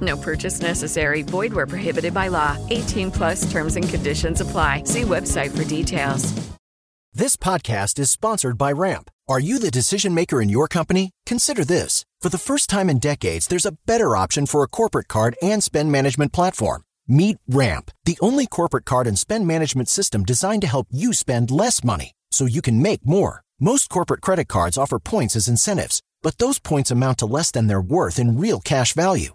No purchase necessary. Void where prohibited by law. 18 plus terms and conditions apply. See website for details. This podcast is sponsored by Ramp. Are you the decision maker in your company? Consider this. For the first time in decades, there's a better option for a corporate card and spend management platform. Meet Ramp, the only corporate card and spend management system designed to help you spend less money so you can make more. Most corporate credit cards offer points as incentives, but those points amount to less than their worth in real cash value.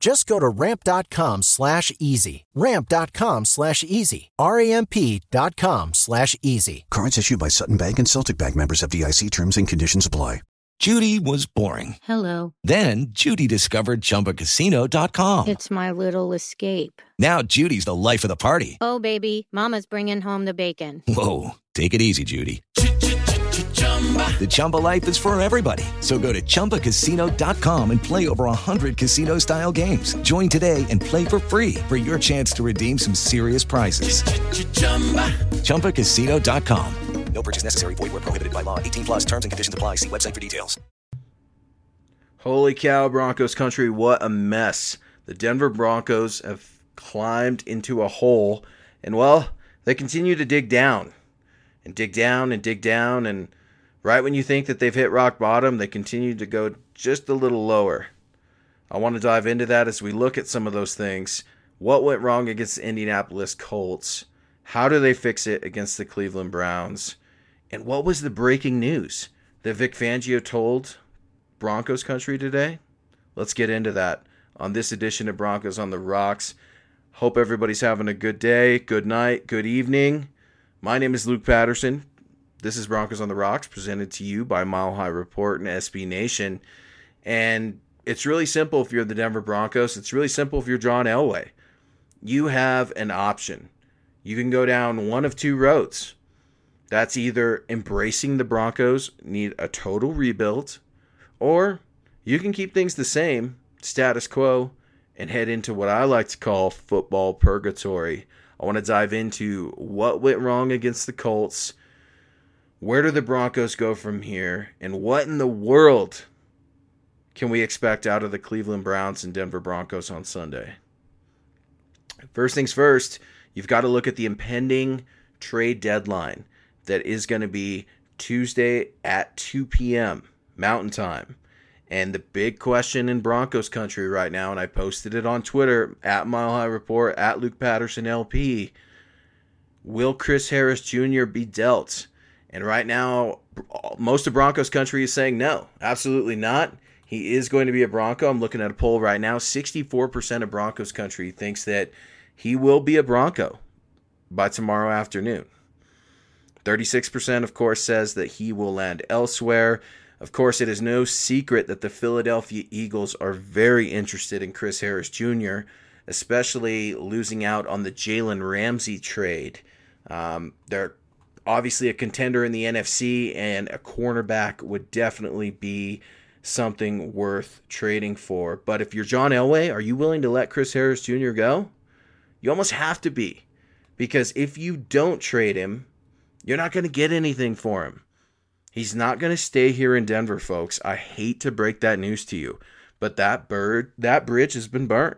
Just go to ramp.com slash easy. Ramp.com slash easy. R-A-M-P dot com slash easy. Cards issued by Sutton Bank and Celtic Bank members FDIC terms and conditions apply. Judy was boring. Hello. Then Judy discovered ChumbaCasino.com. It's my little escape. Now Judy's the life of the party. Oh, baby, Mama's bringing home the bacon. Whoa, take it easy, Judy. The Chumba life is for everybody. So go to ChumbaCasino.com and play over 100 casino-style games. Join today and play for free for your chance to redeem some serious prizes. ChumbaCasino.com. No purchase necessary. Void where prohibited by law. 18 plus terms and conditions apply. See website for details. Holy cow, Broncos country, what a mess. The Denver Broncos have climbed into a hole, and well, they continue to dig down and dig down and dig down. And right when you think that they've hit rock bottom, they continue to go just a little lower. I want to dive into that as we look at some of those things. What went wrong against the Indianapolis Colts? How do they fix it against the Cleveland Browns? And what was the breaking news that Vic Fangio told Broncos country today? Let's get into that on this edition of Broncos on the Rocks. Hope everybody's having a good day, good night, good evening. My name is Luke Patterson. This is Broncos on the Rocks, presented to you by Mile High Report and SB Nation. And it's really simple if you're the Denver Broncos. It's really simple if you're John Elway. You have an option. You can go down one of two roads. That's either embracing the Broncos need a total rebuild, or you can keep things the same, status quo, and head into what I like to call football purgatory. I want to dive into what went wrong against the Colts, where do the Broncos go from here, and what in the world can we expect out of the Cleveland Browns and Denver Broncos on Sunday? First things first, you've got to look at the impending trade deadline that is going to be Tuesday at 2 p.m. Mountain Time. And the big question in Broncos country right now, and I posted it on Twitter at Mile High Report, at Luke Patterson LP. Will Chris Harris Jr. be dealt? And right now, most of Broncos country is saying no, absolutely not. He is going to be a Bronco. I'm looking at a poll right now. 64% of Broncos country thinks that he will be a Bronco by tomorrow afternoon. 36%, of course, says that he will land elsewhere. Of course, it is no secret that the Philadelphia Eagles are very interested in Chris Harris Jr., especially losing out on the Jalen Ramsey trade. Um, they're obviously a contender in the NFC, and a cornerback would definitely be something worth trading for. But if you're John Elway, are you willing to let Chris Harris Jr. go? You almost have to be. Because if you don't trade him, you're not going to get anything for him. He's not going to stay here in Denver, folks. I hate to break that news to you, but that bird, that bridge has been burnt.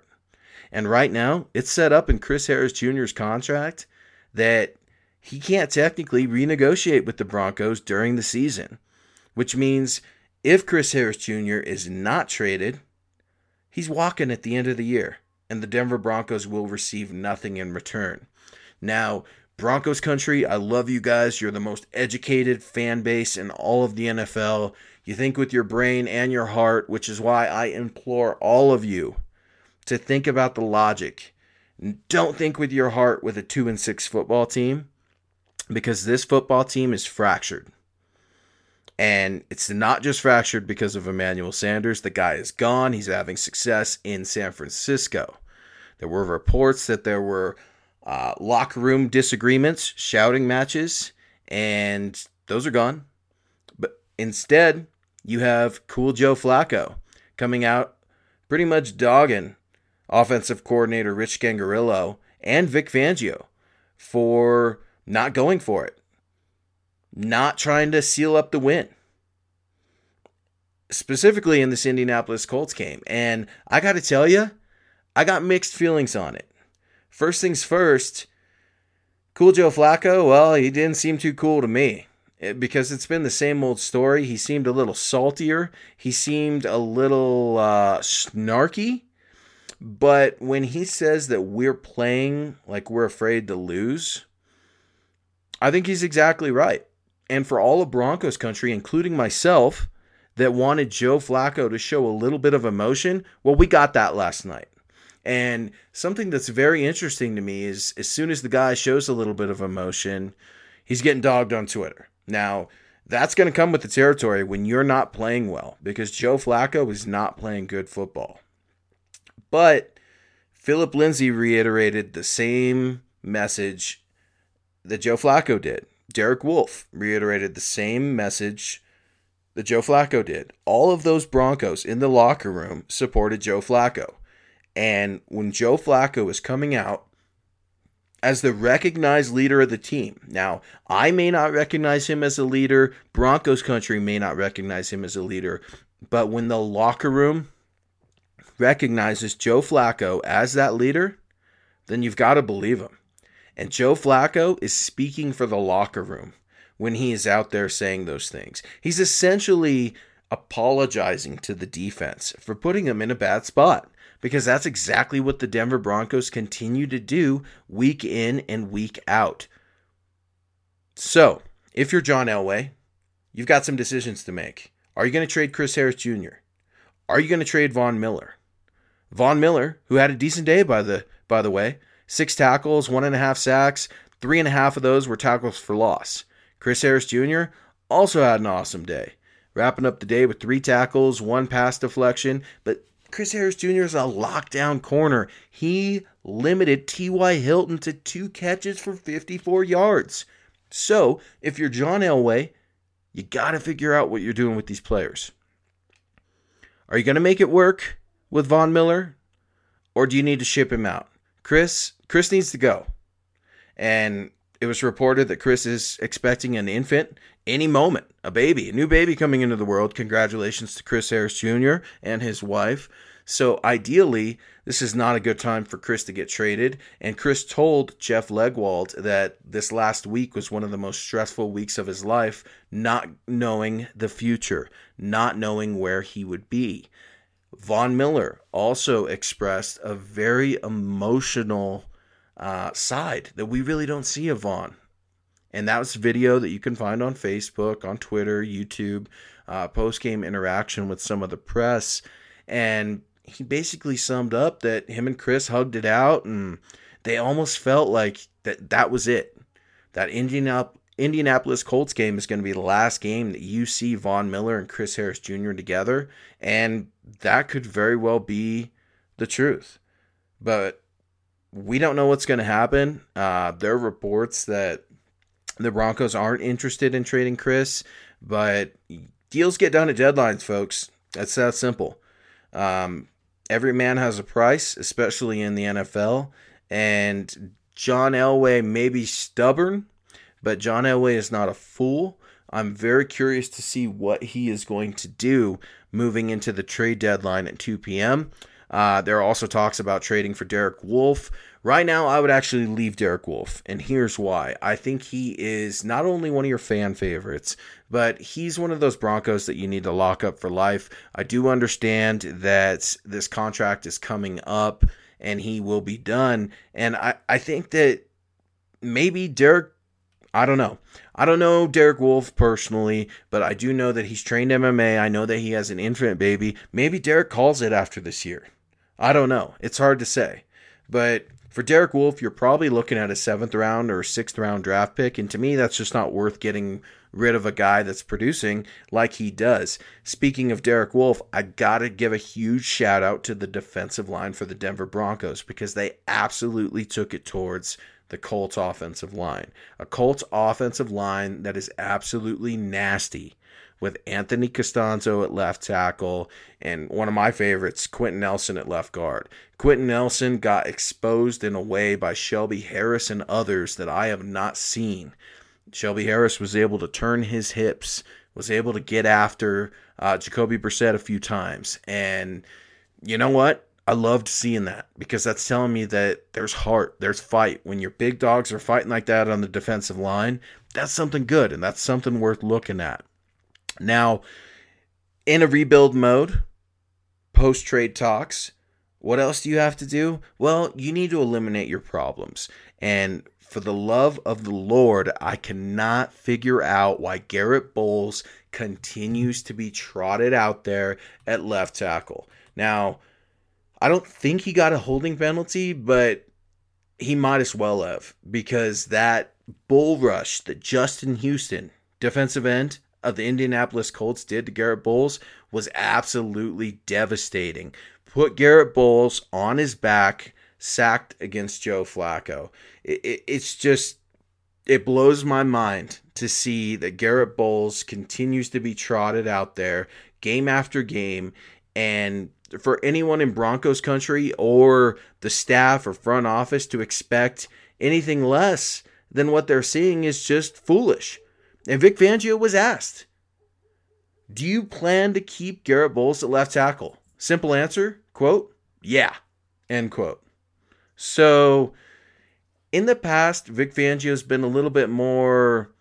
And right now, it's set up in Chris Harris Jr.'s contract that he can't technically renegotiate with the Broncos during the season, which means if Chris Harris Jr. is not traded, he's walking at the end of the year, and the Denver Broncos will receive nothing in return. Now, Broncos country, I love you guys. You're the most educated fan base in all of the NFL. You think with your brain and your heart, which is why I implore all of you to think about the logic. Don't think with your heart with a 2 and 6 football team because this football team is fractured. And it's not just fractured because of Emmanuel Sanders. The guy is gone. He's having success in San Francisco. There were reports that there were uh, locker room disagreements, shouting matches, and those are gone. But instead, you have cool Joe Flacco coming out pretty much dogging offensive coordinator Rich Scangarello and Vic Fangio for not going for it, not trying to seal up the win. Specifically in this Indianapolis Colts game. And I got to tell you, I got mixed feelings on it. First things first, Cool Joe Flacco, well, he didn't seem too cool to me because it's been the same old story. He seemed a little saltier, he seemed a little uh, snarky. But when he says that we're playing like we're afraid to lose, I think he's exactly right. And for all of Broncos country, including myself, that wanted Joe Flacco to show a little bit of emotion, well, we got that last night. And something that's very interesting to me is as soon as the guy shows a little bit of emotion, he's getting dogged on Twitter. Now, that's going to come with the territory when you're not playing well because Joe Flacco is not playing good football. But Phillip Lindsay reiterated the same message that Joe Flacco did. Derek Wolfe reiterated the same message that Joe Flacco did. All of those Broncos in the locker room supported Joe Flacco. And when Joe Flacco is coming out as the recognized leader of the team, now I may not recognize him as a leader, Broncos country may not recognize him as a leader, but when the locker room recognizes Joe Flacco as that leader, then you've got to believe him. And Joe Flacco is speaking for the locker room when he is out there saying those things. He's essentially apologizing to the defense for putting him in a bad spot because that's exactly what the Denver Broncos continue to do week in and week out. So, if you're John Elway, you've got some decisions to make. Are you going to trade Chris Harris Jr.? Are you going to trade Von Miller? Von Miller, who had a decent day by the by the way, six tackles, one and a half sacks, three and a half of those were tackles for loss. Chris Harris Jr. also had an awesome day, wrapping up the day with three tackles, one pass deflection. But Chris Harris Jr. is a lockdown corner. He limited T.Y. Hilton to two catches for 54 yards. So, if you're John Elway, you got to figure out what you're doing with these players. Are you going to make it work with Von Miller, or do you need to ship him out? Chris, Chris needs to go. And it was reported that Chris is expecting an infant any moment, a baby, a new baby coming into the world. Congratulations to Chris Harris Jr. and his wife. So ideally, this is not a good time for Chris to get traded. And Chris told Jeff Legwold that this last week was one of the most stressful weeks of his life, not knowing the future, not knowing where he would be. Von Miller also expressed a very emotional uh, side that we really don't see of Von. And that was video that you can find on Facebook, on Twitter, YouTube, uh, post game interaction with some of the press. And he basically summed up that him and Chris hugged it out and they almost felt like that that was it. That Indianap- Indianapolis Colts game is going to be the last game that you see Von Miller and Chris Harris Jr. together. And that could very well be the truth. But we don't know what's going to happen. Uh, there are reports that the Broncos aren't interested in trading Chris, but deals get done at deadlines, folks. That's that simple. Um, every man has a price, especially in the NFL. And John Elway may be stubborn, but John Elway is not a fool. I'm very curious to see what he is going to do moving into the trade deadline at 2 p.m. Uh, there are also talks about trading for Derek Wolfe. Right now, I would actually leave Derek Wolfe, and here's why. I think he is not only one of your fan favorites, but he's one of those Broncos that you need to lock up for life. I do understand that this contract is coming up and he will be done, and I, I think that maybe Derek I don't know. I don't know Derek Wolfe personally, but I do know that he's trained MMA. I know that he has an infant baby. Maybe Derek calls it after this year. I don't know. It's hard to say. But for Derek Wolfe, you're probably looking at a seventh round or sixth round draft pick. And to me, that's just not worth getting rid of a guy that's producing like he does. Speaking of Derek Wolfe, I got to give a huge shout out to the defensive line for the Denver Broncos because they absolutely took it towards the Colts offensive line. A Colts offensive line that is absolutely nasty with Anthony Castonzo at left tackle and one of my favorites, Quenton Nelson at left guard. Quenton Nelson got exposed in a way by Shelby Harris and others that I have not seen. Shelby Harris was able to turn his hips, was able to get after uh, Jacoby Brissett a few times. And you know what? I loved seeing that because that's telling me that there's heart, there's fight. When your big dogs are fighting like that on the defensive line, that's something good and that's something worth looking at. Now, in a rebuild mode, post trade talks, what else do you have to do? Well, you need to eliminate your problems. And for the love of the Lord, I cannot figure out why Garrett Bolles continues to be trotted out there at left tackle. Now, I don't think he got a holding penalty, but he might as well have because that bull rush that Justin Houston, defensive end of the Indianapolis Colts, did to Garrett Bolles was absolutely devastating. Put Garrett Bolles on his back, sacked against Joe Flacco. It, it, it's just, it blows my mind to see that Garrett Bolles continues to be trotted out there game after game and for anyone in Broncos country or the staff or front office to expect anything less than what they're seeing is just foolish. And Vic Fangio was asked, Do you plan to keep Garrett Bolles at left tackle? Simple answer, quote, yeah, end quote. So in the past, Vic Fangio's been a little bit more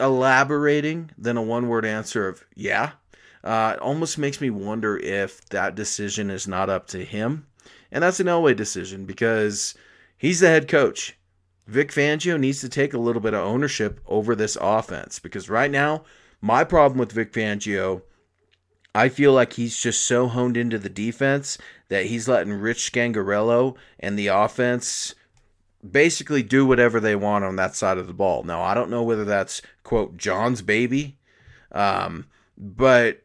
elaborating than a one word answer of yeah. Uh, it almost makes me wonder if that decision is not up to him. And that's an Elway decision because he's the head coach. Vic Fangio needs to take a little bit of ownership over this offense because right now, my problem with Vic Fangio, I feel like he's just so honed into the defense that he's letting Rich Scangarello and the offense basically do whatever they want on that side of the ball. Now, I don't know whether that's, quote, John's baby, um, but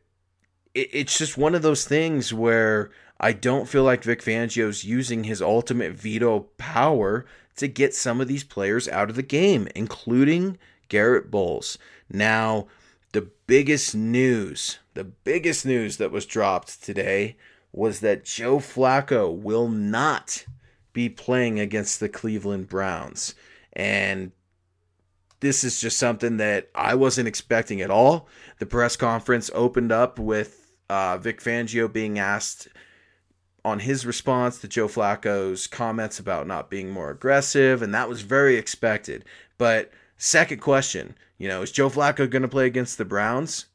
it, it's just one of those things where I don't feel like Vic Fangio's using his ultimate veto power to get some of these players out of the game, including Garrett Bolles. Now, the biggest news, the biggest news that was dropped today was that Joe Flacco will not be playing against the Cleveland Browns. And this is just something that I wasn't expecting at all. The press conference opened up with uh, Vic Fangio being asked on his response to Joe Flacco's comments about not being more aggressive, and that was very expected. But second question, you know, is Joe Flacco going to play against the Browns?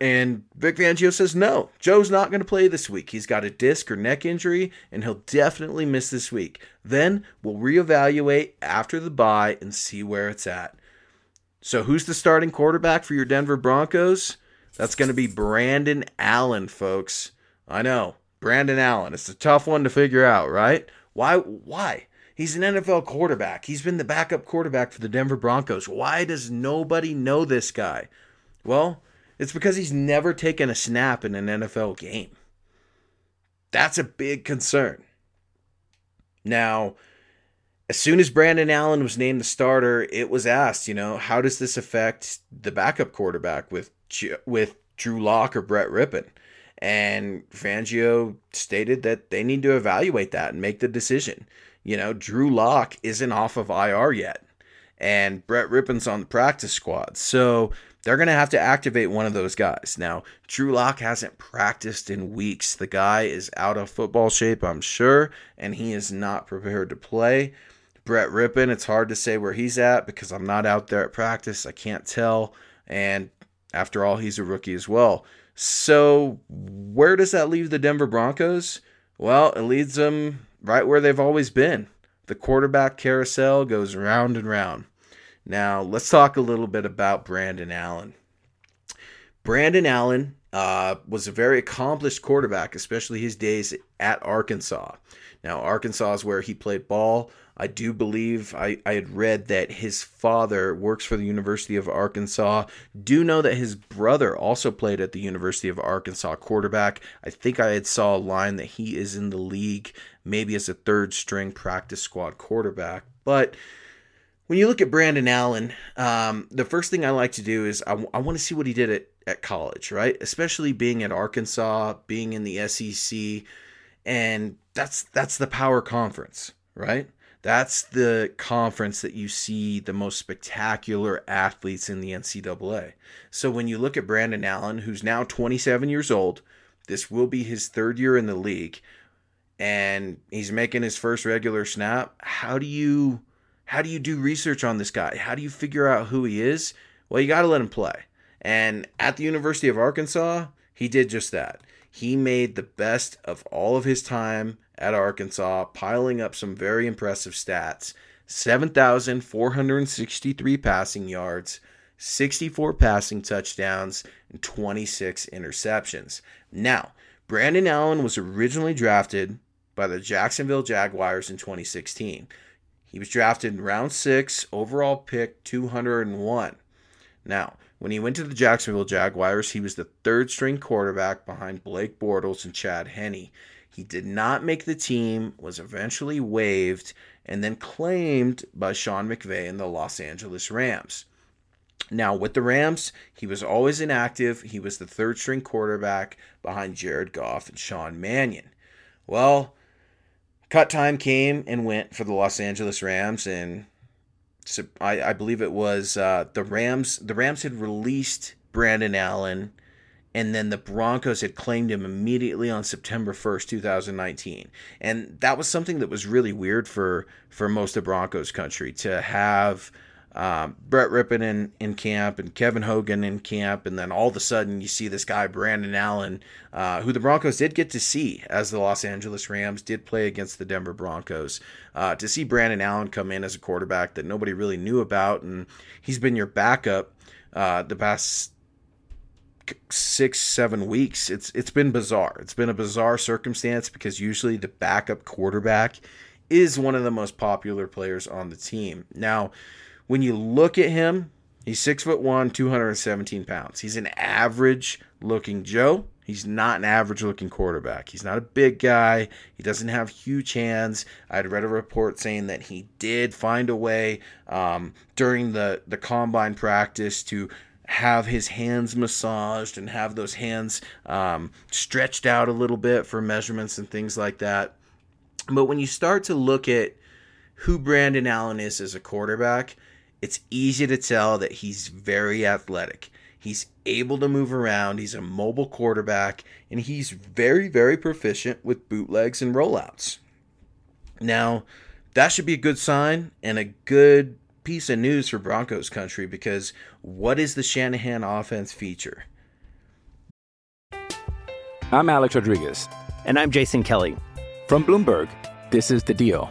And Vic Fangio says no. Joe's not going to play this week. He's got a disc or neck injury, and he'll definitely miss this week. Then we'll reevaluate after the bye and see where it's at. So, who's the starting quarterback for your Denver Broncos? That's going to be Brandon Allen, folks. I know, Brandon Allen. It's a tough one to figure out, right? Why? Why? He's an NFL quarterback. He's been the backup quarterback for the Denver Broncos. Why does nobody know this guy? Well, it's because he's never taken a snap in an NFL game. That's a big concern. Now, as soon as Brandon Allen was named the starter, it was asked, you know, how does this affect the backup quarterback with with Drew Lock or Brett Rypien? And Fangio stated that they need to evaluate that and make the decision. You know, Drew Lock isn't off of IR yet. and Brett Rypien's on the practice squad. So they're going to have to activate one of those guys. Now, Drew Lock hasn't practiced in weeks. The guy is out of football shape, I'm sure, and he is not prepared to play. Brett Rippon, it's hard to say where he's at because I'm not out there at practice. I can't tell. And after all, he's a rookie as well. So, where does that leave the Denver Broncos? Well, it leads them right where they've always been. The quarterback carousel goes round and round. Now, let's talk a little bit about Brandon Allen. Brandon Allen uh, was a very accomplished quarterback, especially his days at Arkansas. Now, Arkansas is where he played ball. I do believe I, I had read that his father works for the University of Arkansas. Do know that his brother also played at the University of Arkansas quarterback. I think I had saw a line that he is in the league, maybe as a third string practice squad quarterback. But when you look at Brandon Allen, um, the first thing I like to do is I, w- I want to see what he did at, at college, right? Especially being at Arkansas, being in the SEC, and that's that's the power conference, right? That's the conference that you see the most spectacular athletes in the NCAA. So when you look at Brandon Allen, who's now 27 years old, this will be his third year in the league, and he's making his first regular snap. How do you how do you do research on this guy? How do you figure out who he is? Well, you got to let him play. And at the University of Arkansas, he did just that. He made the best of all of his time at Arkansas, piling up some very impressive stats 7,463 passing yards, 64 passing touchdowns, and 26 interceptions. Now, Brandon Allen was originally drafted by the Jacksonville Jaguars in 2016. He was drafted in round six, overall pick 201. Now, when he went to the Jacksonville Jaguars, he was the third string quarterback behind Blake Bortles and Chad Henne. He did not make the team, was eventually waived, and then claimed by Sean McVay and the Los Angeles Rams. Now, with the Rams, he was always inactive. He was the third string quarterback behind Jared Goff and Sean Mannion. Well, cut time came and went for the Los Angeles Rams, and I, I believe it was uh, the Rams. The Rams had released Brandon Allen, and then the Broncos had claimed him immediately on September first, two thousand nineteen, and that was something that was really weird for for most of Broncos country to have um, Brett Rypien in, in camp and Kevin Hogan in camp, and then all of a sudden you see this guy Brandon Allen, uh, who the Broncos did get to see as the Los Angeles Rams did play against the Denver Broncos. Uh, to see Brandon Allen come in as a quarterback that nobody really knew about, and he's been your backup uh, the past six seven weeks. It's it's been bizarre. It's been a bizarre circumstance because usually the backup quarterback is one of the most popular players on the team. Now when you look at him, he's six foot one, 217 pounds. He's an average looking Joe. He's not an average looking quarterback. He's not a big guy. He doesn't have huge hands. I'd read a report saying that he did find a way um, during the, the combine practice to have his hands massaged and have those hands um, stretched out a little bit for measurements and things like that. But when you start to look at who Brandon Allen is as a quarterback, it's easy to tell that he's very athletic. He's able to move around. He's a mobile quarterback, and he's very, very proficient with bootlegs and rollouts. Now, that should be a good sign and a good piece of news for Broncos country because what is the Shanahan offense feature? I'm Alex Rodriguez. And I'm Jason Kelly. From Bloomberg, this is The Deal.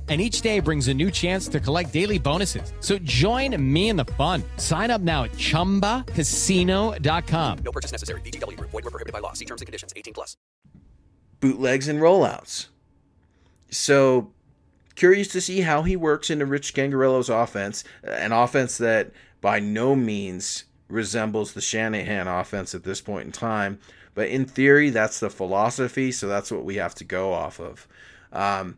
and each day brings a new chance to collect daily bonuses. So join me in the fun. Sign up now at ChumbaCasino.com. No purchase necessary. VGW. Void were prohibited by law. See terms and conditions. 18 plus. Bootlegs and rollouts. So curious to see how he works into Rich Scangarello's offense, an offense that by no means resembles the Shanahan offense at this point in time. But in theory, that's the philosophy, so that's what we have to go off of. Um,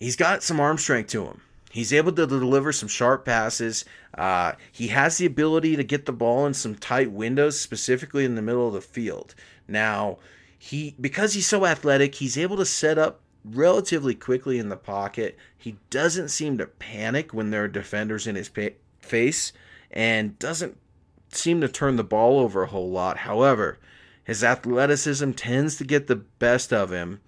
he's got some arm strength to him. He's able to deliver some sharp passes. Uh, he has the ability to get the ball in some tight windows, specifically in the middle of the field. Now, he because he's so athletic, he's able to set up relatively quickly in the pocket. He doesn't seem to panic when there are defenders in his pa- face, and doesn't seem to turn the ball over a whole lot. However, his athleticism tends to get the best of him.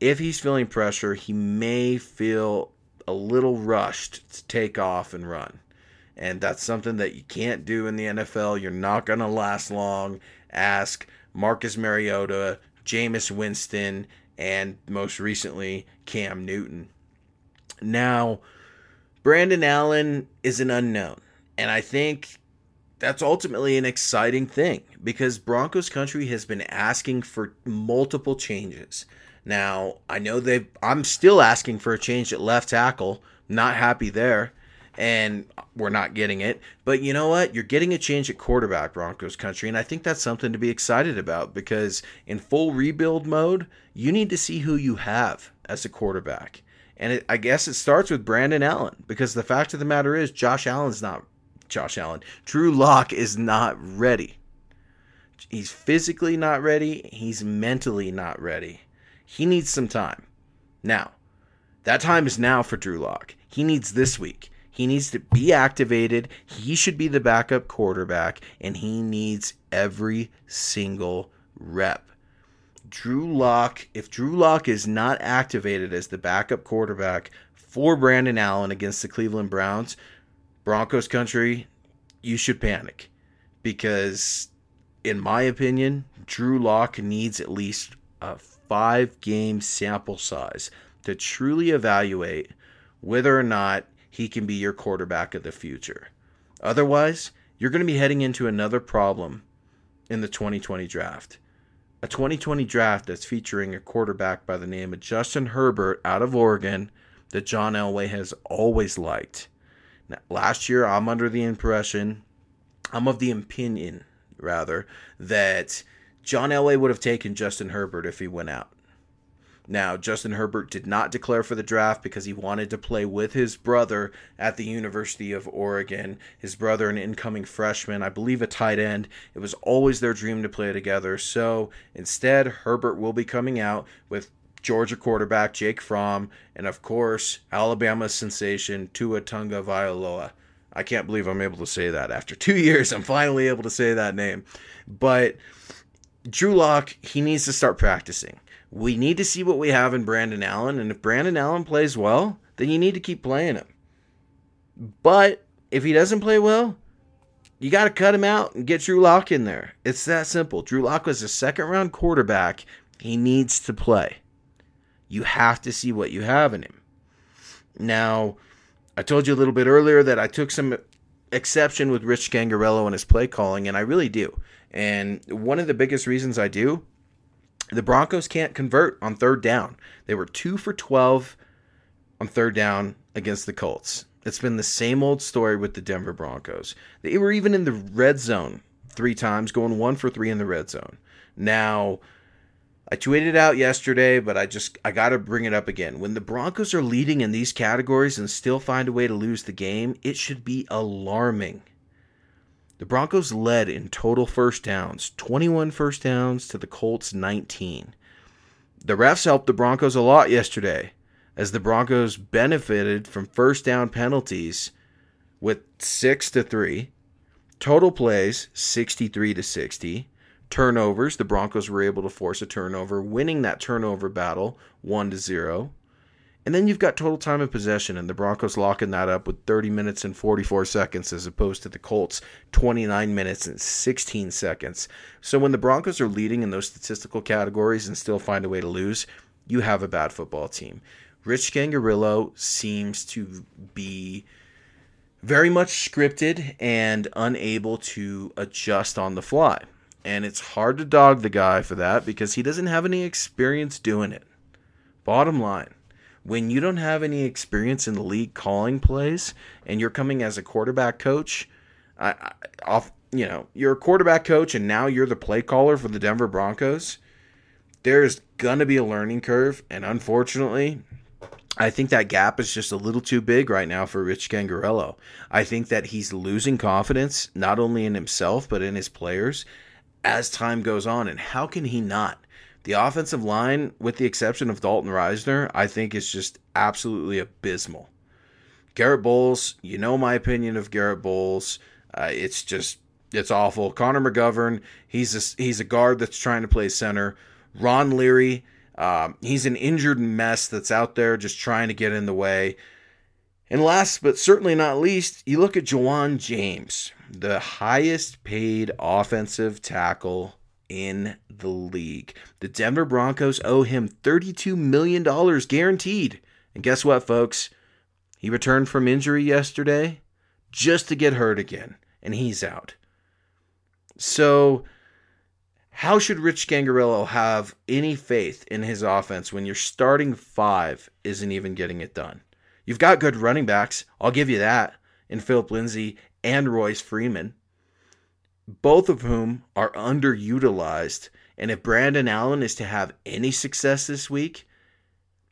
If he's feeling pressure, he may feel a little rushed to take off and run. And that's something that you can't do in the NFL. You're not going to last long. Ask Marcus Mariota, Jameis Winston, and most recently, Cam Newton. Now, Brandon Allen is an unknown. And I think that's ultimately an exciting thing because Broncos country has been asking for multiple changes. Now, I know they I'm still asking for a change at left tackle, not happy there, and we're not getting it. But you know what? You're getting a change at quarterback Broncos country, and I think that's something to be excited about because in full rebuild mode, you need to see who you have as a quarterback. And it, I guess it starts with Brandon Allen because the fact of the matter is Josh Allen's not Josh Allen. Drew Lock is not ready. He's physically not ready. He's mentally not ready. He needs some time. Now, that time is now for Drew Lock. He needs this week. He needs to be activated. He should be the backup quarterback, and he needs every single rep. Drew Lock, if Drew Lock is not activated as the backup quarterback for Brandon Allen against the Cleveland Browns, Broncos country, you should panic because, in my opinion, Drew Lock needs at least a five game sample size to truly evaluate whether or not he can be your quarterback of the future. Otherwise, you're going to be heading into another problem in the 2020 draft. A 2020 draft that's featuring a quarterback by the name of Justin Herbert out of Oregon that John Elway has always liked. Now, last year, I'm under the impression, I'm of the opinion, rather, that John Elway would have taken Justin Herbert if he went out. Now, Justin Herbert did not declare for the draft because he wanted to play with his brother at the University of Oregon. His brother, an incoming freshman, I believe a tight end. It was always their dream to play together. So instead, Herbert will be coming out with Georgia quarterback Jake Fromm, and of course, Alabama sensation Tua Tagovailoa. I can't believe I'm able to say that. After two years, I'm finally able to say that name. But Drew Lock, he needs to start practicing. We need to see what we have in Brandon Allen, and if Brandon Allen plays well, then you need to keep playing him. But if he doesn't play well, you got to cut him out and get Drew Lock in there. It's that simple. Drew Lock was a second round quarterback. He needs to play. You have to see what you have in him. Now, I told you a little bit earlier that I took some exception with Rich Scangarello and his play calling, and I really do. And one of the biggest reasons I do, the Broncos can't convert on third down. They were two for 12 on third down against the Colts. It's been the same old story with the Denver Broncos. They were even in the red zone three times, going one for three in the red zone. Now, I tweeted out yesterday, but I just I got to bring it up again. When the Broncos are leading in these categories and still find a way to lose the game, it should be alarming. The Broncos led in total first downs, 21 first downs to the Colts 19. The refs helped the Broncos a lot yesterday as the Broncos benefited from first down penalties with 6 to 3, total plays 63 to 60, turnovers, the Broncos were able to force a turnover, winning that turnover battle 1 to 0. And then you've got total time of possession, and the Broncos locking that up with 30 minutes and 44 seconds as opposed to the Colts 29 minutes and 16 seconds. So when the Broncos are leading in those statistical categories and still find a way to lose, you have a bad football team. Rich Scangarello seems to be very much scripted and unable to adjust on the fly. And it's hard to dog the guy for that because he doesn't have any experience doing it. Bottom line, when you don't have any experience in the league calling plays and you're coming as a quarterback coach, I, I, off you know, you're a quarterback coach and now you're the play caller for the Denver Broncos. There's gonna be a learning curve, and unfortunately, I think that gap is just a little too big right now for Rich Scangarello. I think that he's losing confidence not only in himself but in his players as time goes on. And how can he not? The offensive line, with the exception of Dalton Risner, I think is just absolutely abysmal. Garrett Bolles, you know my opinion of Garrett Bolles. Uh, it's just it's awful. Connor McGovern, he's a, he's a guard that's trying to play center. Ron Leary, um, he's an injured mess that's out there just trying to get in the way. And last but certainly not least, you look at Ja'Wuan James, the highest paid offensive tackle in the league. The Denver Broncos owe him $32 million guaranteed. And guess what, folks? He returned from injury yesterday just to get hurt again, and he's out. So, how should Rich Scangarello have any faith in his offense when your starting five isn't even getting it done? You've got good running backs, I'll give you that, in Phillip Lindsay and Royce Freeman, both of whom are underutilized. And if Brandon Allen is to have any success this week,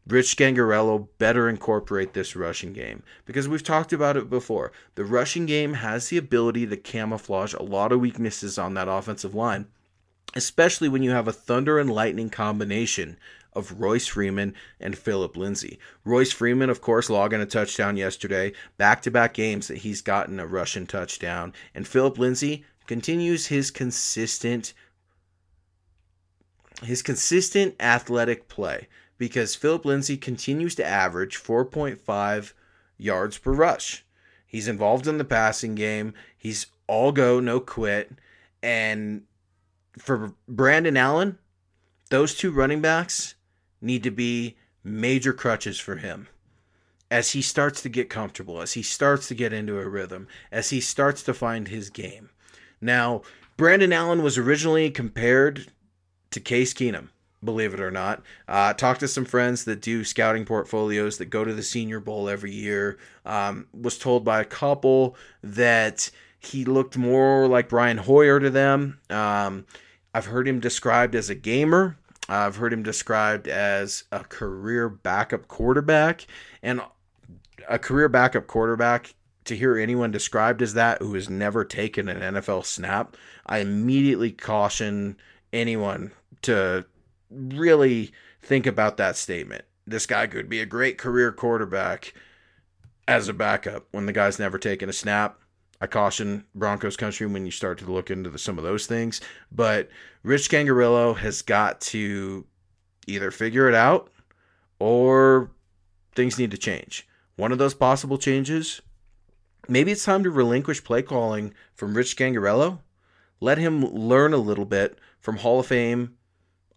Rich Scangarello better incorporate this rushing game because we've talked about it before. The rushing game has the ability to camouflage a lot of weaknesses on that offensive line, especially when you have a thunder and lightning combination of Royce Freeman and Phillip Lindsay. Royce Freeman, of course, logging a touchdown yesterday, back to back games that he's gotten a rushing touchdown, and Phillip Lindsay continues his consistent his consistent athletic play because Phillip Lindsay continues to average 4.5 yards per rush. He's involved in the passing game. He's all go, no quit. And for Brandon Allen, those two running backs need to be major crutches for him as he starts to get comfortable, as he starts to get into a rhythm, as he starts to find his game. Now, Brandon Allen was originally compared to Case Keenum believe it or not. Uh, talked to some friends that do scouting portfolios that go to the Senior Bowl every year. Um, was told by a couple that he looked more like Brian Hoyer to them. Um, I've heard him described as a gamer. I've heard him described as a career backup quarterback. And a career backup quarterback, to hear anyone described as that who has never taken an NFL snap, I immediately caution anyone to really think about that statement. This guy could be a great career quarterback as a backup when the guy's never taken a snap. I caution Broncos country when you start to look into the, some of those things. But Rich Scangarello has got to either figure it out or things need to change. One of those possible changes, maybe it's time to relinquish play calling from Rich Scangarello. Let him learn a little bit from Hall of Fame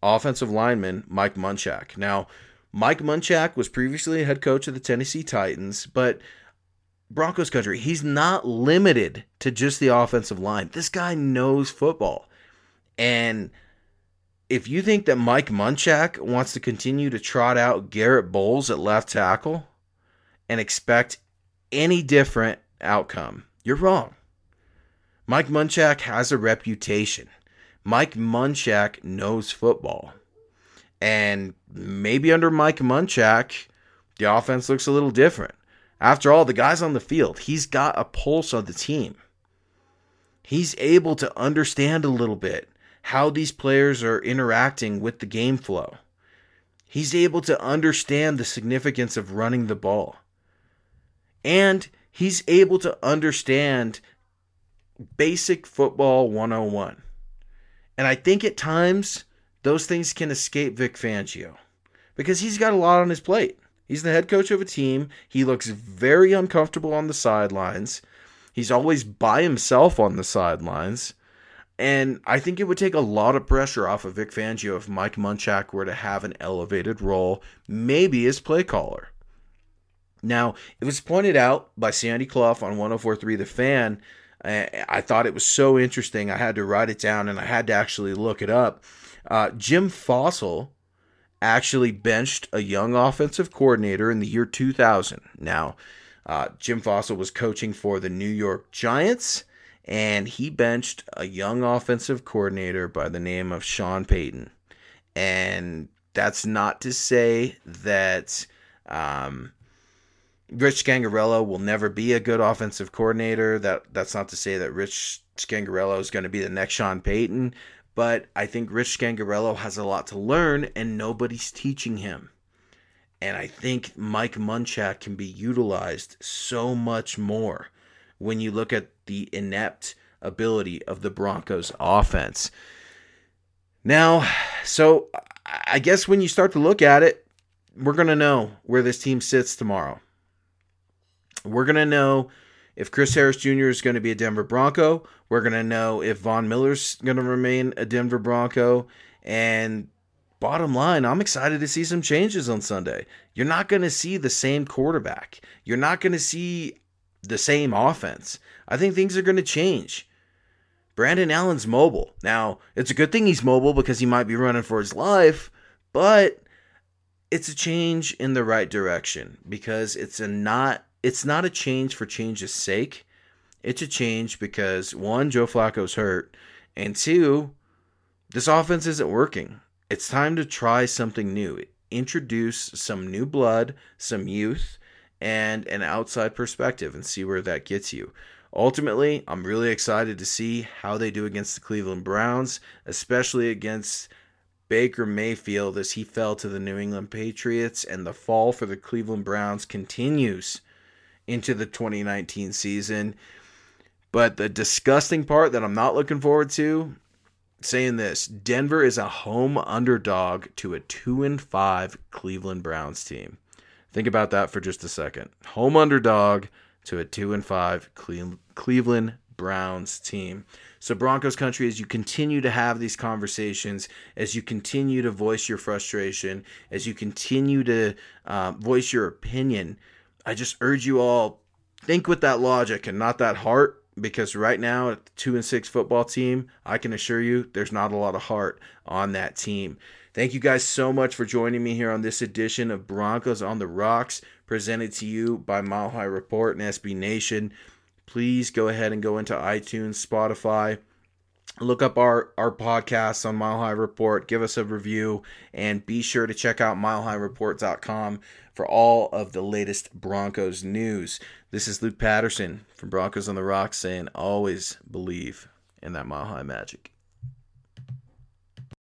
offensive lineman Mike Munchak. Now, Mike Munchak was previously a head coach of the Tennessee Titans, but Broncos country, he's not limited to just the offensive line. This guy knows football. And if you think that Mike Munchak wants to continue to trot out Garrett Bolles at left tackle and expect any different outcome, you're wrong. Mike Munchak has a reputation. Mike Munchak knows football. And maybe under Mike Munchak, the offense looks a little different. After all, the guy's on the field. He's got a pulse on the team. He's able to understand a little bit how these players are interacting with the game flow. He's able to understand the significance of running the ball. And he's able to understand basic football 101. And I think at times those things can escape Vic Fangio because he's got a lot on his plate. He's the head coach of a team. He looks very uncomfortable on the sidelines. He's always by himself on the sidelines. And I think it would take a lot of pressure off of Vic Fangio if Mike Munchak were to have an elevated role, maybe as play caller. Now, it was pointed out by Sandy Clough on 1043 The Fan. I thought it was so interesting. I had to write it down and I had to actually look it up. Uh, Jim Fassel actually benched a young offensive coordinator in the year 2000. Now, uh, Jim Fassel was coaching for the New York Giants, and he benched a young offensive coordinator by the name of Sean Payton. And that's not to say that um, Rich Scangarello will never be a good offensive coordinator. That that's not to say that Rich Scangarello is going to be the next Sean Payton, but I think Rich Scangarello has a lot to learn, and nobody's teaching him. And I think Mike Munchak can be utilized so much more when you look at the inept ability of the Broncos offense. Now, so I guess when you start to look at it, we're going to know where this team sits tomorrow. We're going to know if Chris Harris Jr. is going to be a Denver Bronco. We're going to know if Von Miller's going to remain a Denver Bronco. And bottom line, I'm excited to see some changes on Sunday. You're not going to see the same quarterback. You're not going to see the same offense. I think things are going to change. Brandon Allen's mobile. Now, it's a good thing he's mobile because he might be running for his life, but it's a change in the right direction because it's a not it's not a change for change's sake. It's a change because one, Joe Flacco's hurt, and two, this offense isn't working. It's time to try something new. Introduce some new blood, some youth, and an outside perspective and see where that gets you. Ultimately, I'm really excited to see how they do against the Cleveland Browns, especially against Baker Mayfield as he fell to the New England Patriots, and the fall for the Cleveland Browns continues into the 2019 season. But the disgusting part that I'm not looking forward to, saying this, Denver is a home underdog to a 2 and 5 Cleveland Browns team. Think about that for just a second. Home underdog to a 2 and 5 Cleveland Browns team. So, Broncos country, as you continue to have these conversations, as you continue to voice your frustration, as you continue to uh, voice your opinion, I just urge you all think with that logic and not that heart because right now at the 2 and 6 football team, I can assure you there's not a lot of heart on that team. Thank you guys so much for joining me here on this edition of Broncos on the Rocks presented to you by Mile High Report and SB Nation. Please go ahead and go into iTunes, Spotify, look up our our podcasts on Mile High Report, give us a review, and be sure to check out milehighreport.com for all of the latest Broncos news. This is Luke Patterson from Broncos on the Rocks saying always believe in that Mile High magic.